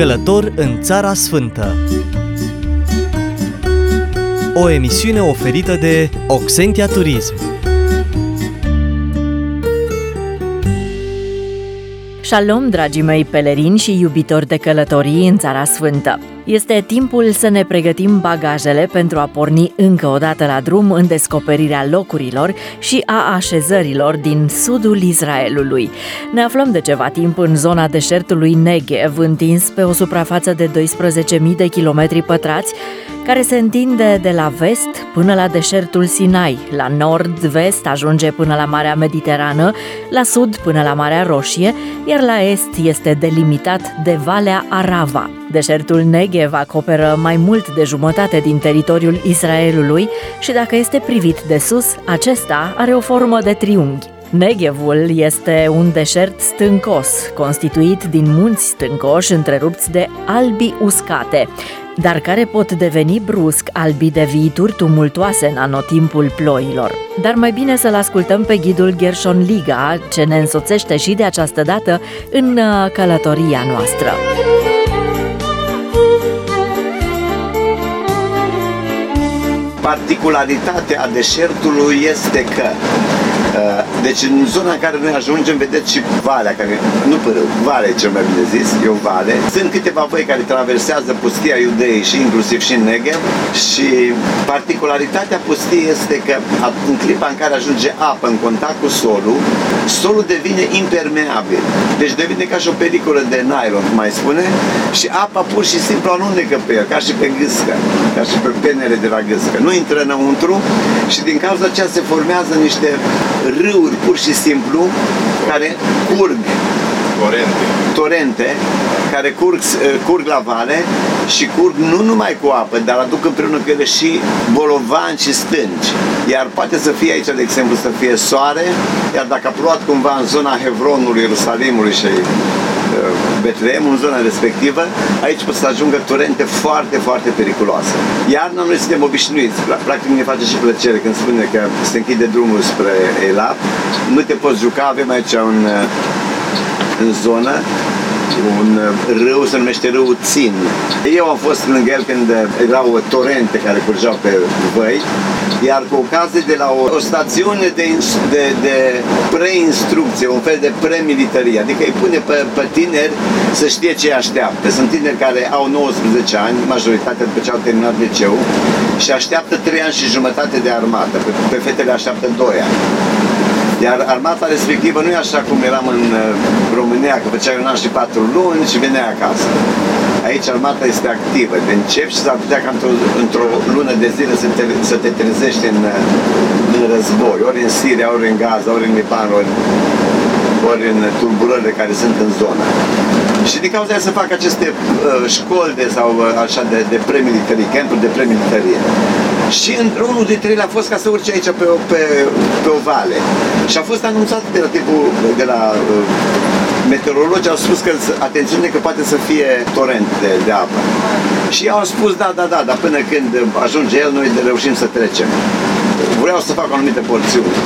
Călător în Țara Sfântă O emisiune oferită de Oxentia Turism Shalom, dragii mei pelerinși și iubitori de călătorii în Țara Sfântă! Este timpul să ne pregătim bagajele pentru a porni încă o dată la drum în descoperirea locurilor și a așezărilor din sudul Israelului. Ne aflăm de ceva timp în zona deșertului Negev, întins pe o suprafață de 12.000 de kilometri pătrați, care se întinde de la vest până la deșertul Sinai, la nord-vest ajunge până la Marea Mediterană, la sud până la Marea Roșie, iar la est este delimitat de Valea Arava. Deșertul Negev acoperă mai mult de jumătate din teritoriul Israelului și dacă este privit de sus, acesta are o formă de triunghi. Negevul este un deșert stâncos, constituit din munți stâncoși întrerupți de albi uscate, dar care pot deveni brusc albi de viituri tumultoase în anotimpul ploilor. Dar mai bine să-l ascultăm pe ghidul Gershon Liga, ce ne însoțește și de această dată în uh, călătoria noastră. Particularitatea deșertului este că Uh, deci în zona în care noi ajungem, vedeți și valea, care nu părâu, vale cel mai bine zis, e o vale. Sunt câteva văi care traversează pustia Iudeii și inclusiv și în Negev și particularitatea pustiei este că în clipa în care ajunge apă în contact cu solul, solul devine impermeabil. Deci devine ca și o peliculă de nylon, mai spune, și apa pur și simplu alunecă pe el, ca și pe gâscă, ca și pe penele de la gâscă. Nu intră înăuntru și din cauza aceea se formează niște râuri pur și simplu care curg Torente. torente care curg, eh, curg la vale și curg nu numai cu apă, dar aduc împreună cu ele și bolovani și stânci. Iar poate să fie aici, de exemplu, să fie soare, iar dacă a plouat cumva în zona Hebronului, Ierusalimului și eh, Betlehem, în zona respectivă, aici pot să ajungă torente foarte, foarte periculoase. Iarna noi suntem obișnuiți, practic ne face și plăcere când spune că se închide drumul spre Elat, nu te poți juca, avem aici un, în zonă un râu, se numește râul Țin. Eu am fost lângă el când erau torente care curgeau pe văi, iar cu ocazie de la o, o stațiune de, de, de preinstrucție, un fel de premilitarie, adică îi pune pe, pe tineri să știe ce așteaptă. Sunt tineri care au 19 ani, majoritatea după ce au terminat liceu, și așteaptă 3 ani și jumătate de armată, pe, pe fetele așteaptă 2 ani. Iar armata respectivă nu e așa cum eram în uh, România, că făceai un an și patru luni și veneai acasă. Aici armata este activă, de începi și s-ar putea ca într-o, într lună de zile să te, să te trezești în, uh, în război, ori în Siria, ori în Gaza, ori în Liban, ori, ori în tulburările care sunt în zonă. Și din cauza aia să fac aceste uh, școli de, sau uh, așa de, de premilitarie, campuri de premilitarie. Și unul dintre ele a fost ca să urce aici pe o, pe, pe o vale. Și a fost anunțat de la tipul, de la uh, meteorologi au spus că, atențiune, că poate să fie torent de, de apă. Și au spus, da, da, da, dar până când ajunge el, noi reușim să trecem. Vreau să fac o anumită porțiune.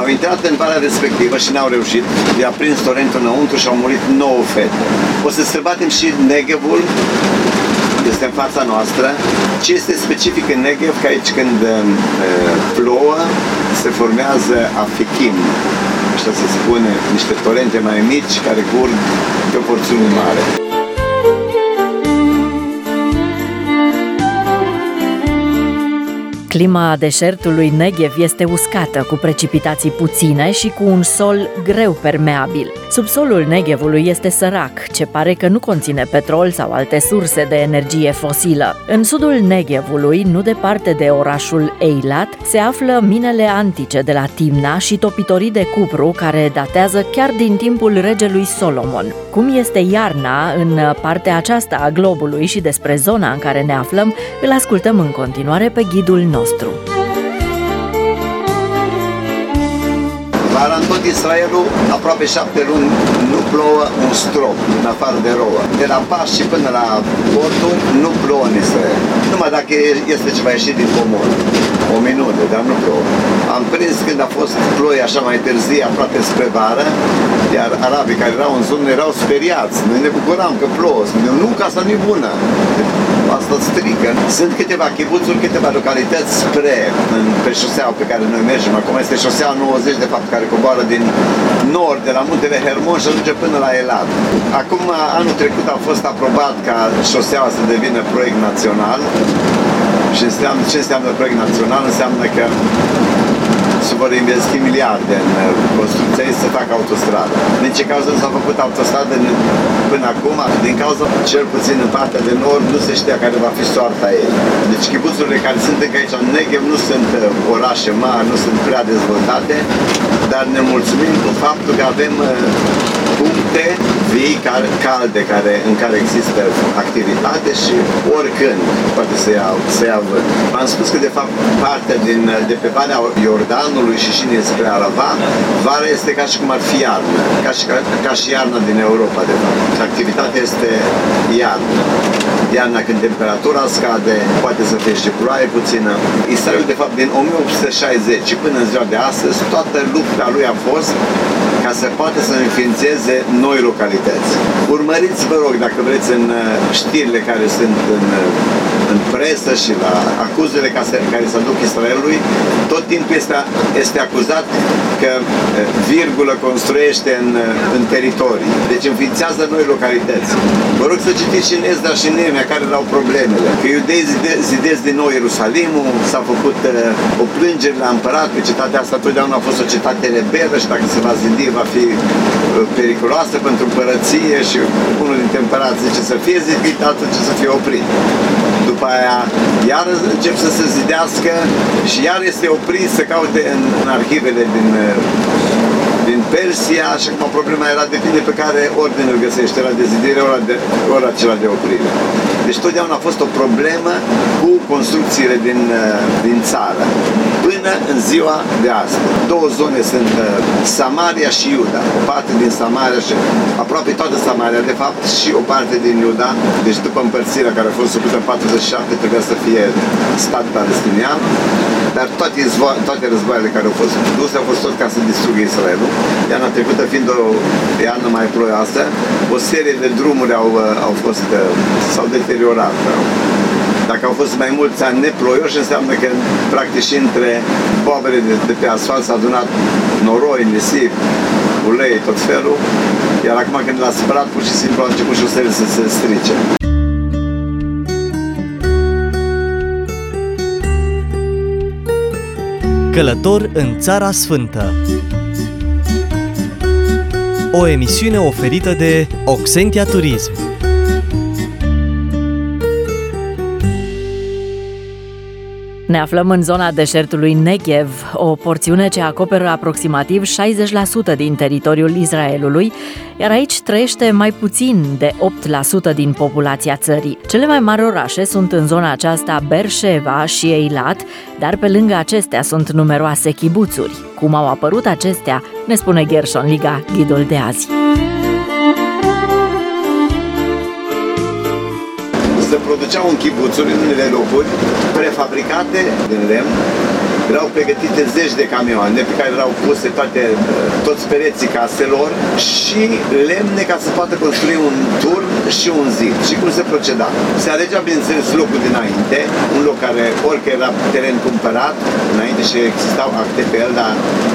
Au intrat în valea respectivă și n-au reușit. I-a prins torentul înăuntru și au murit 9 fete. O să străbatem și Negevul, este în fața noastră. Ce este specific în Negev, că aici când uh, plouă, se formează afichim, așa se spune, niște torente mai mici care curg pe o porțiune mare. Clima deșertului Negev este uscată, cu precipitații puține și cu un sol greu permeabil. Subsolul Negevului este sărac, ce pare că nu conține petrol sau alte surse de energie fosilă. În sudul Negevului, nu departe de orașul Eilat, se află minele antice de la Timna și topitorii de cupru care datează chiar din timpul regelui Solomon. Cum este iarna în partea aceasta a globului și despre zona în care ne aflăm, îl ascultăm în continuare pe ghidul nostru. Vara în tot Israelul, aproape șapte luni, nu plouă un strop, în afară de rouă. De la Paști și până la porturi, nu plouă în Israel. Numai dacă este ceva ieșit din pomor. O minute, dar nu plouă. Am prins când a fost ploi așa mai târziu, aproape spre vară, iar arabii care erau în zonă erau speriați. Noi ne bucuram că plouă. Spuneau, nu, casa nu e bună. Asta strică. Sunt câteva chibuțuri, câteva localități spre în, pe șoseaua pe care noi mergem. Acum este șoseaua 90, de fapt, care coboară din nord, de la muntele Hermon și ajunge până la Elat. Acum, anul trecut a fost aprobat ca șoseaua să devină proiect național. Și înseamnă, ce înseamnă proiect național? Înseamnă că se vor investi miliarde în uh, construcția ei să facă autostradă. Din ce cauză nu s-a făcut autostradă până acum? Din cauza, cel puțin în partea de nord, nu se știa care va fi soarta ei. Deci chibuțurile care sunt încă aici în Negev nu sunt uh, orașe mari, nu sunt prea dezvoltate, dar ne mulțumim cu faptul că avem uh, puncte vii care, calde care, în care există activitate și oricând poate să ia, să ia vânt. V-am spus că de fapt partea din, de pe Valea Iordanului și și spre Arava, vara este ca și cum ar fi iarnă, ca și, ca, ca și iarna din Europa de fapt. Activitatea este iarnă. Iarna când temperatura scade, poate să fie și ploaie puțină. Israel de fapt din 1860 până în ziua de astăzi, toată lupta lui a fost ca să poată să înființeze noi localități. Urmăriți, vă rog, dacă vreți, în uh, știrile care sunt în, uh, în presă și la acuzele care se aduc Israelului, tot timpul este, este acuzat că uh, virgulă construiește în, în teritorii. Deci înființează noi localități. Vă rog să citiți și în Ezra și în Nemea care erau problemele. Că iudei zide, zidesc din nou Ierusalimul, s-a făcut uh, o plângere la împărat, că cetatea asta totdeauna a fost o cetate rebelă și dacă se va zidi va fi uh, periculoasă pentru împărăție și unul dintre împărați zice să fie zidit, altul ce să fie oprit. După aia iar încep să se zidească și iar este oprit să caute în, în arhivele din uh, din Persia și acum problema era depinde pe care ordine îl găsește, ora de zidire, ora, de, ora acela de oprire. Deci totdeauna a fost o problemă cu construcțiile din, uh, din țară până în ziua de astăzi. Două zone sunt uh, Samaria și Iuda. O parte din Samaria și aproape toată Samaria, de fapt, și o parte din Iuda. Deci după împărțirea care a fost făcută în 47, trebuia să fie stat palestinian. Dar toate, toate războaiele care au fost duse au fost tot ca să distrugă Israelul. Iar trecută fiind o iarnă mai ploioasă, o serie de drumuri au, uh, au fost, uh, s-au deteriorat. Dacă au fost mai mulți ani neploioși, înseamnă că practic și între boabele de, de pe asfalt s-a adunat noroi, nisip, ulei, tot felul. Iar acum când l-a spălat, pur și simplu a început și o serie să se strice. Călător în Țara Sfântă. O emisiune oferită de Oxentia Turism Ne aflăm în zona deșertului Negev, o porțiune ce acoperă aproximativ 60% din teritoriul Israelului, iar aici trăiește mai puțin de 8% din populația țării. Cele mai mari orașe sunt în zona aceasta Berșeva și Eilat, dar pe lângă acestea sunt numeroase chibuțuri. Cum au apărut acestea, ne spune Gershon Liga, ghidul de azi. Produceau în chibuțuri, în unele locuri, prefabricate din lemn, erau pregătite zeci de camioane pe care erau puse toate, toți pereții caselor și lemne ca să poată construi un turn și un zid. Și cum se proceda? Se alegea, bineînțeles, locul dinainte, un loc care orică era teren cumpărat, înainte și existau acte pe el, dar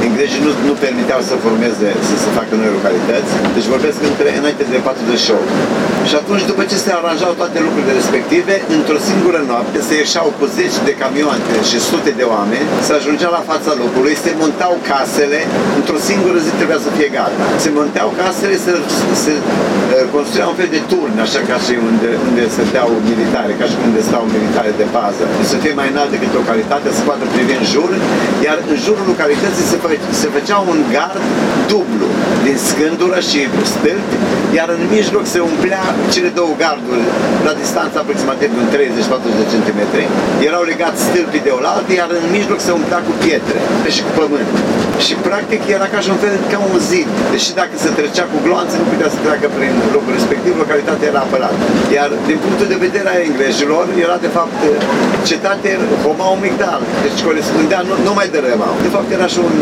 englezii nu, nu permiteau să formeze, să se facă noi localități. Deci vorbesc între, înainte de 48. Și atunci, după ce se aranjau toate lucrurile respective, într-o singură noapte se ieșeau cu zeci de camioane și sute de oameni se ajungea la fața locului, se montau casele, într-o singură zi trebuia să fie gata. Se montau casele, se, se uh, construia un fel de turn, așa ca și unde, unde stăteau militare, ca și unde stau militare de bază. Să fie mai înalt decât localitatea, să poată privi în jur, iar în jurul localității se, fă, se făcea un gard dublu, din scândură și stâlpi, iar în mijloc se umplea cele două garduri la distanță aproximativ de 30-40 de centimetri. Erau legați stâlpii de oaltă, iar în mijloc se umplea cu pietre și cu pământ. Și practic era ca și un fel ca un zid. Deși dacă se trecea cu gloanțe, nu putea să treacă prin, locul respectiv, localitatea era apărată. Iar din punctul de vedere a englezilor, era de fapt cetate Homau Migdal, deci corespundea nu, nu mai de Rămau. De fapt era și un,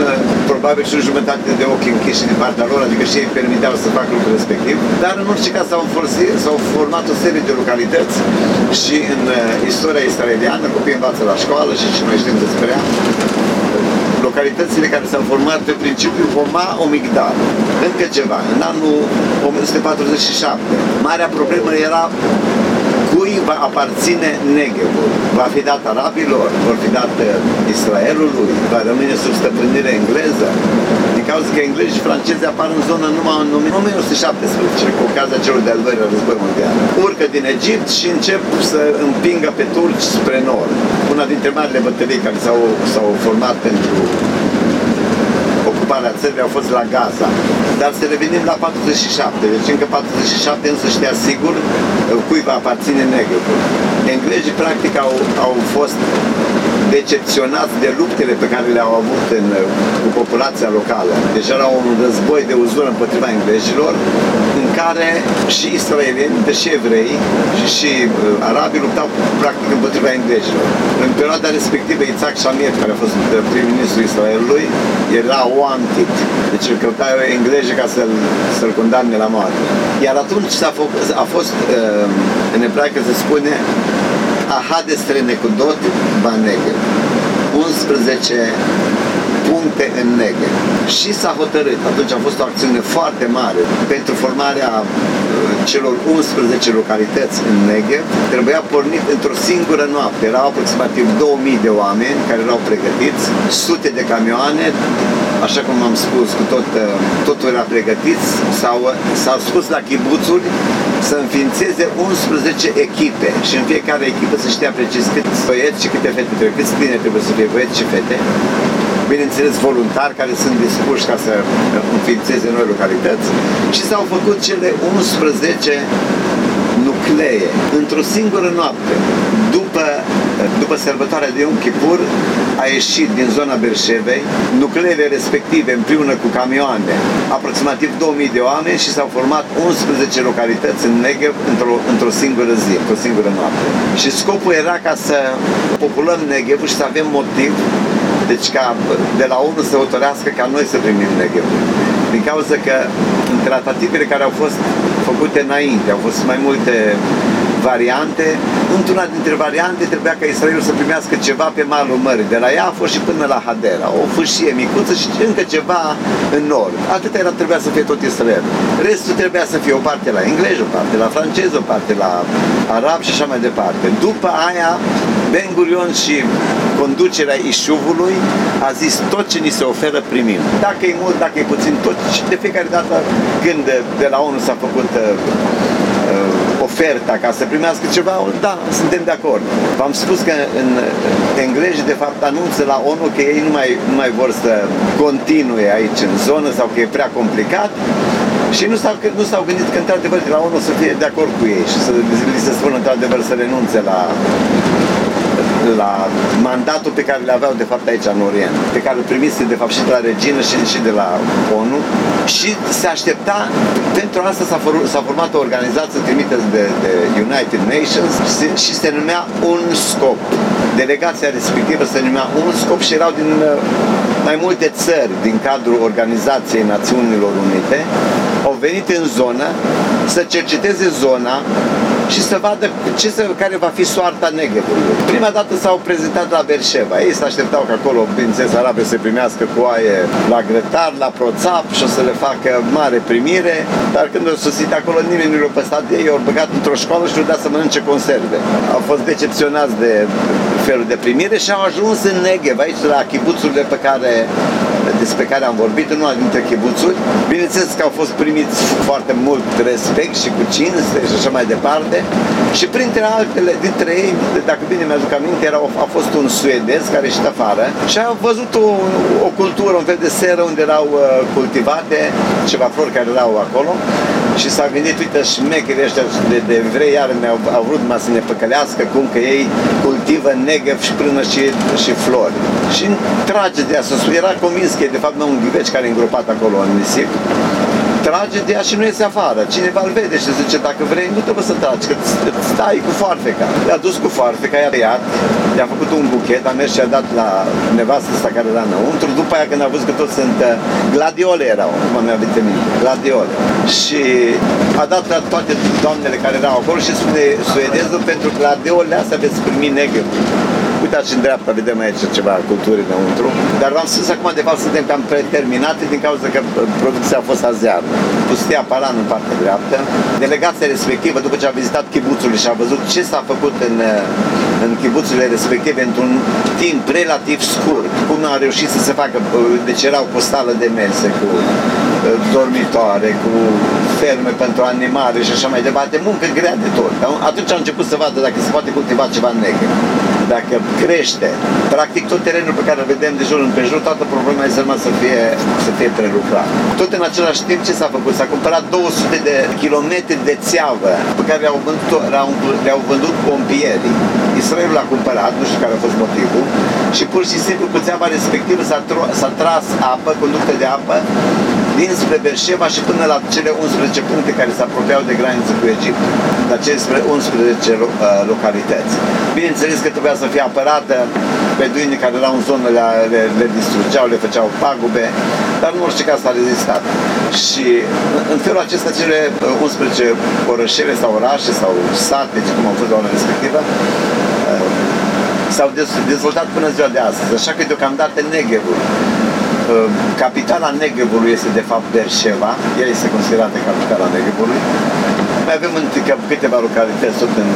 probabil și o jumătate de ochi închiși din partea lor, adică și ei permiteau să facă lucrul respectiv, dar în orice caz s-au, folosit, s-au format o serie de localități și în uh, istoria israeliană, copiii învață la școală și ce noi știm despre ea, localitățile care s-au format pe principiul Homa Omigdal. Încă ceva, în anul 1947, marea problemă era cui va aparține Negevul? Va fi dat arabilor? Vor fi dat uh, Israelului? Va rămâne sub stăpânire engleză? Din cauza că englezii și francezi apar în zonă numai în 1917, cu ocazia celor de-al doilea război mondial. Urcă din Egipt și încep să împingă pe turci spre nord. Una dintre marile bătălii care s-au, s-au format pentru ocuparea țării au fost la Gaza. Dar să revenim la 47, deci încă 47 însă știa sigur cui va aparține Negev. Englezii practic au, au fost decepționați de luptele pe care le-au avut în, cu populația locală. Deci era un război de uzură împotriva englezilor, în care și israelieni, deși evrei și, și uh, arabii luptau practic împotriva englezilor. În perioada respectivă, Isaac Shamir, care a fost prim-ministru Israelului, era wanted. Deci îl căutau englezii ca să-l, să-l condamne la moarte. Iar atunci a, f- a fost, uh, în ebraică se spune, Ahades Trenekudot Banegev. 11 puncte în negre. Și s-a hotărât, atunci a fost o acțiune foarte mare pentru formarea uh, celor 11 localități în Negev, trebuia pornit într-o singură noapte. Erau aproximativ 2000 de oameni care erau pregătiți, sute de camioane, așa cum am spus, cu tot, uh, totul era pregătit, s-au, s-au spus la chibuțuri să înființeze 11 echipe și în fiecare echipă să știa precis cât băieți și câte fete trebuie, câți tineri trebuie să fie băieți și fete bineînțeles voluntari care sunt dispuși ca să înființeze noi localități și s-au făcut cele 11 nuclee într-o singură noapte. După, după sărbătoarea de Yom Kippur a ieșit din zona Berșevei nucleele respective împreună cu camioane, aproximativ 2000 de oameni și s-au format 11 localități în Negev într-o, într-o singură zi, într-o singură noapte. Și scopul era ca să populăm Negevul și să avem motiv deci ca de la unul să hotărească ca noi să primim Negev. Din cauza că în tratativele care au fost făcute înainte, au fost mai multe variante. Într-una dintre variante trebuia ca Israelul să primească ceva pe malul mării, de la Iafo și până la Hadera, o fâșie micuță și încă ceva în nord. Atât era, trebuia să fie tot Israel. Restul trebuia să fie o parte la engleză, o parte la franceză, o parte la arab și așa mai departe. După aia, Ben Gurion și conducerea Ișuvului a zis tot ce ni se oferă primim. Dacă e mult, dacă e puțin, tot și de fiecare dată când de la ONU s-a făcut uh, oferta ca să primească ceva, da, suntem de acord. V-am spus că în englezi de fapt anunță la ONU că ei nu mai, nu mai vor să continue aici în zonă sau că e prea complicat și nu s-au, nu s-au gândit că într-adevăr de la ONU să fie de acord cu ei și să li se spună într-adevăr să renunțe la la mandatul pe care le aveau de fapt aici în Orient, pe care îl primise de fapt și de la regină și, și de la ONU și se aștepta, pentru asta s-a, for, s-a format o organizație trimită de, de United Nations și, și se numea un scop. Delegația respectivă se numea un scop și erau din uh, mai multe țări din cadrul Organizației Națiunilor Unite au venit în zonă să cerceteze zona și să vadă ce să, care va fi soarta Negevului. Prima dată s-au prezentat la Berșeva. Ei se așteptau că acolo, bineînțeles, arabe să primească coaie la grătar, la proțap și o să le facă mare primire, dar când au sosit acolo, nimeni nu l-a păstat de ei, au băgat într-o școală și le-au dat să mănânce conserve. Au fost decepționați de felul de primire și au ajuns în Negev, aici la chibuțurile pe care despre care am vorbit în una dintre chibuțuri. Bineînțeles că au fost primiți foarte mult respect și cu cinste și așa mai departe. Și printre altele, dintre ei, dacă bine mi-aduc aminte, era, a fost un suedez care ieșit afară și a văzut o, o cultură, un fel de seră unde erau uh, cultivate ceva flori care erau acolo și s-a gândit, uite, șmecherii ăștia de, de vrei, iar mi-au au vrut ma să ne păcălească cum că ei cultivă negev și prână și, și flori. Și în tragedia să era convins că e de fapt un ghiveci care e îngropat acolo în nisip trage de ea și nu iese afară. Cineva îl vede și zice, dacă vrei, nu trebuie să tragi, că stai cu foarfeca. I-a dus cu foarfeca, i-a tăiat, i-a făcut un buchet, a mers și a dat la nevastă asta care era înăuntru. După aia când a văzut că toți sunt uh, gladiole erau, cum mi-a venit mine, gladiole. Și a dat la toate doamnele care erau acolo și spune suedezul, pentru gladiole astea veți primi negru. Uitați în dreapta, vedem aici ceva culturi înăuntru. Dar v-am spus acum, de fapt, suntem cam preterminate din cauza că producția a fost azeară. Pustia Palan în partea dreaptă. Delegația respectivă, după ce a vizitat chibuțurile și a văzut ce s-a făcut în, în chibuțurile respective într-un timp relativ scurt, cum a reușit să se facă, deci erau cu stală de mese, cu dormitoare, cu ferme pentru animale și așa mai departe, muncă grea de tot. Atunci a început să vadă dacă se poate cultiva ceva negru dacă crește, practic tot terenul pe care îl vedem de jur împrejur, toată problema este numai să fie, să fie prelucrat. Tot în același timp ce s-a făcut? S-a cumpărat 200 de kilometri de țeavă pe care le-au vândut, le-au vândut pompierii. Israelul a cumpărat, nu știu care a fost motivul, și pur și simplu cu țeava respectivă s-a, s-a tras apă, conducte de apă, dinspre Berșeva și până la cele 11 puncte care se apropiau de graniță cu Egipt, la cele 11 uh, localități. Bineînțeles că trebuia să fie apărată, beduinii care erau în zonă le, le, le distrugeau, le făceau pagube, dar în orice caz a rezistat. Și în felul acesta cele 11 uh, orășele sau orașe sau sate, cum au fost la ora respectivă, uh, s-au dezvoltat până ziua de astăzi. Așa că deocamdată Negevul Ehm, capitala Negevului este de fapt Berșeva, ea este considerată capitala Negevului. Mai avem încă câteva localități tot în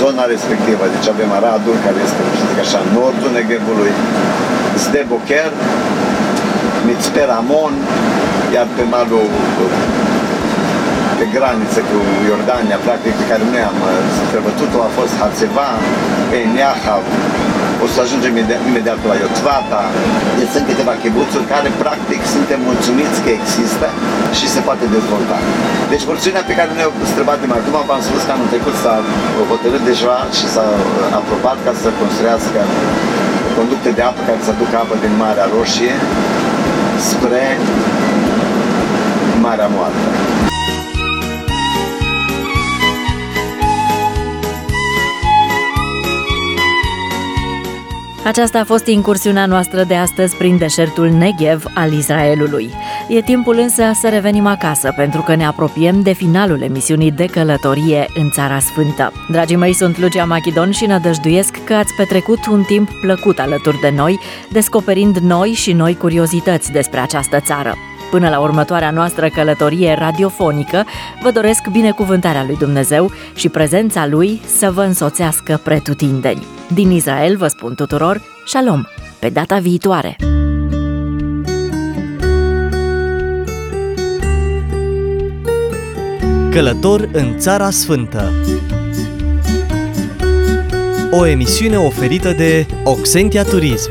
zona respectivă, deci avem Aradul, care este, zic așa, nordul Negevului, Zdebocher, Mitzper Amon, iar pe malul pe graniță cu Iordania, practic, pe care noi am străbătut-o, a fost Hațeva, Eniahav, o să ajungem imediat la Iotvata. Deci sunt câteva chibuțuri care practic suntem mulțumiți că există și se poate dezvolta. Deci porțiunea pe care ne-o străbatem acum, v-am spus că anul trecut s-a hotărât deja și s-a aprobat ca să construiască conducte de apă care să aducă apă din Marea Roșie spre Marea Moartă. Aceasta a fost incursiunea noastră de astăzi prin deșertul Negev al Israelului. E timpul însă să revenim acasă, pentru că ne apropiem de finalul emisiunii de călătorie în Țara Sfântă. Dragii mei, sunt Lucia Machidon și nădăjduiesc că ați petrecut un timp plăcut alături de noi, descoperind noi și noi curiozități despre această țară. Până la următoarea noastră călătorie radiofonică, vă doresc binecuvântarea lui Dumnezeu și prezența lui să vă însoțească pretutindeni. Din Israel vă spun tuturor, shalom, pe data viitoare! Călător în Țara Sfântă O emisiune oferită de Oxentia Turism